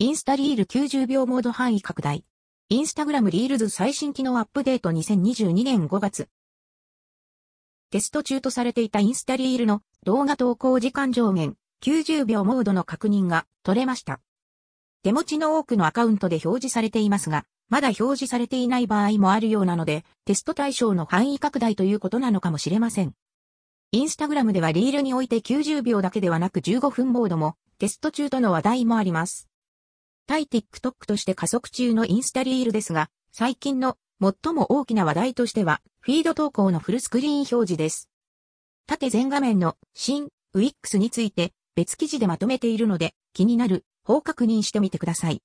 インスタリール90秒モード範囲拡大。インスタグラムリールズ最新機能アップデート2022年5月。テスト中とされていたインスタリールの動画投稿時間上限90秒モードの確認が取れました。手持ちの多くのアカウントで表示されていますが、まだ表示されていない場合もあるようなので、テスト対象の範囲拡大ということなのかもしれません。インスタグラムではリールにおいて90秒だけではなく15分モードもテスト中との話題もあります。対 TikTok として加速中のインスタリールですが、最近の最も大きな話題としては、フィード投稿のフルスクリーン表示です。縦全画面の新 Wix について別記事でまとめているので、気になる方確認してみてください。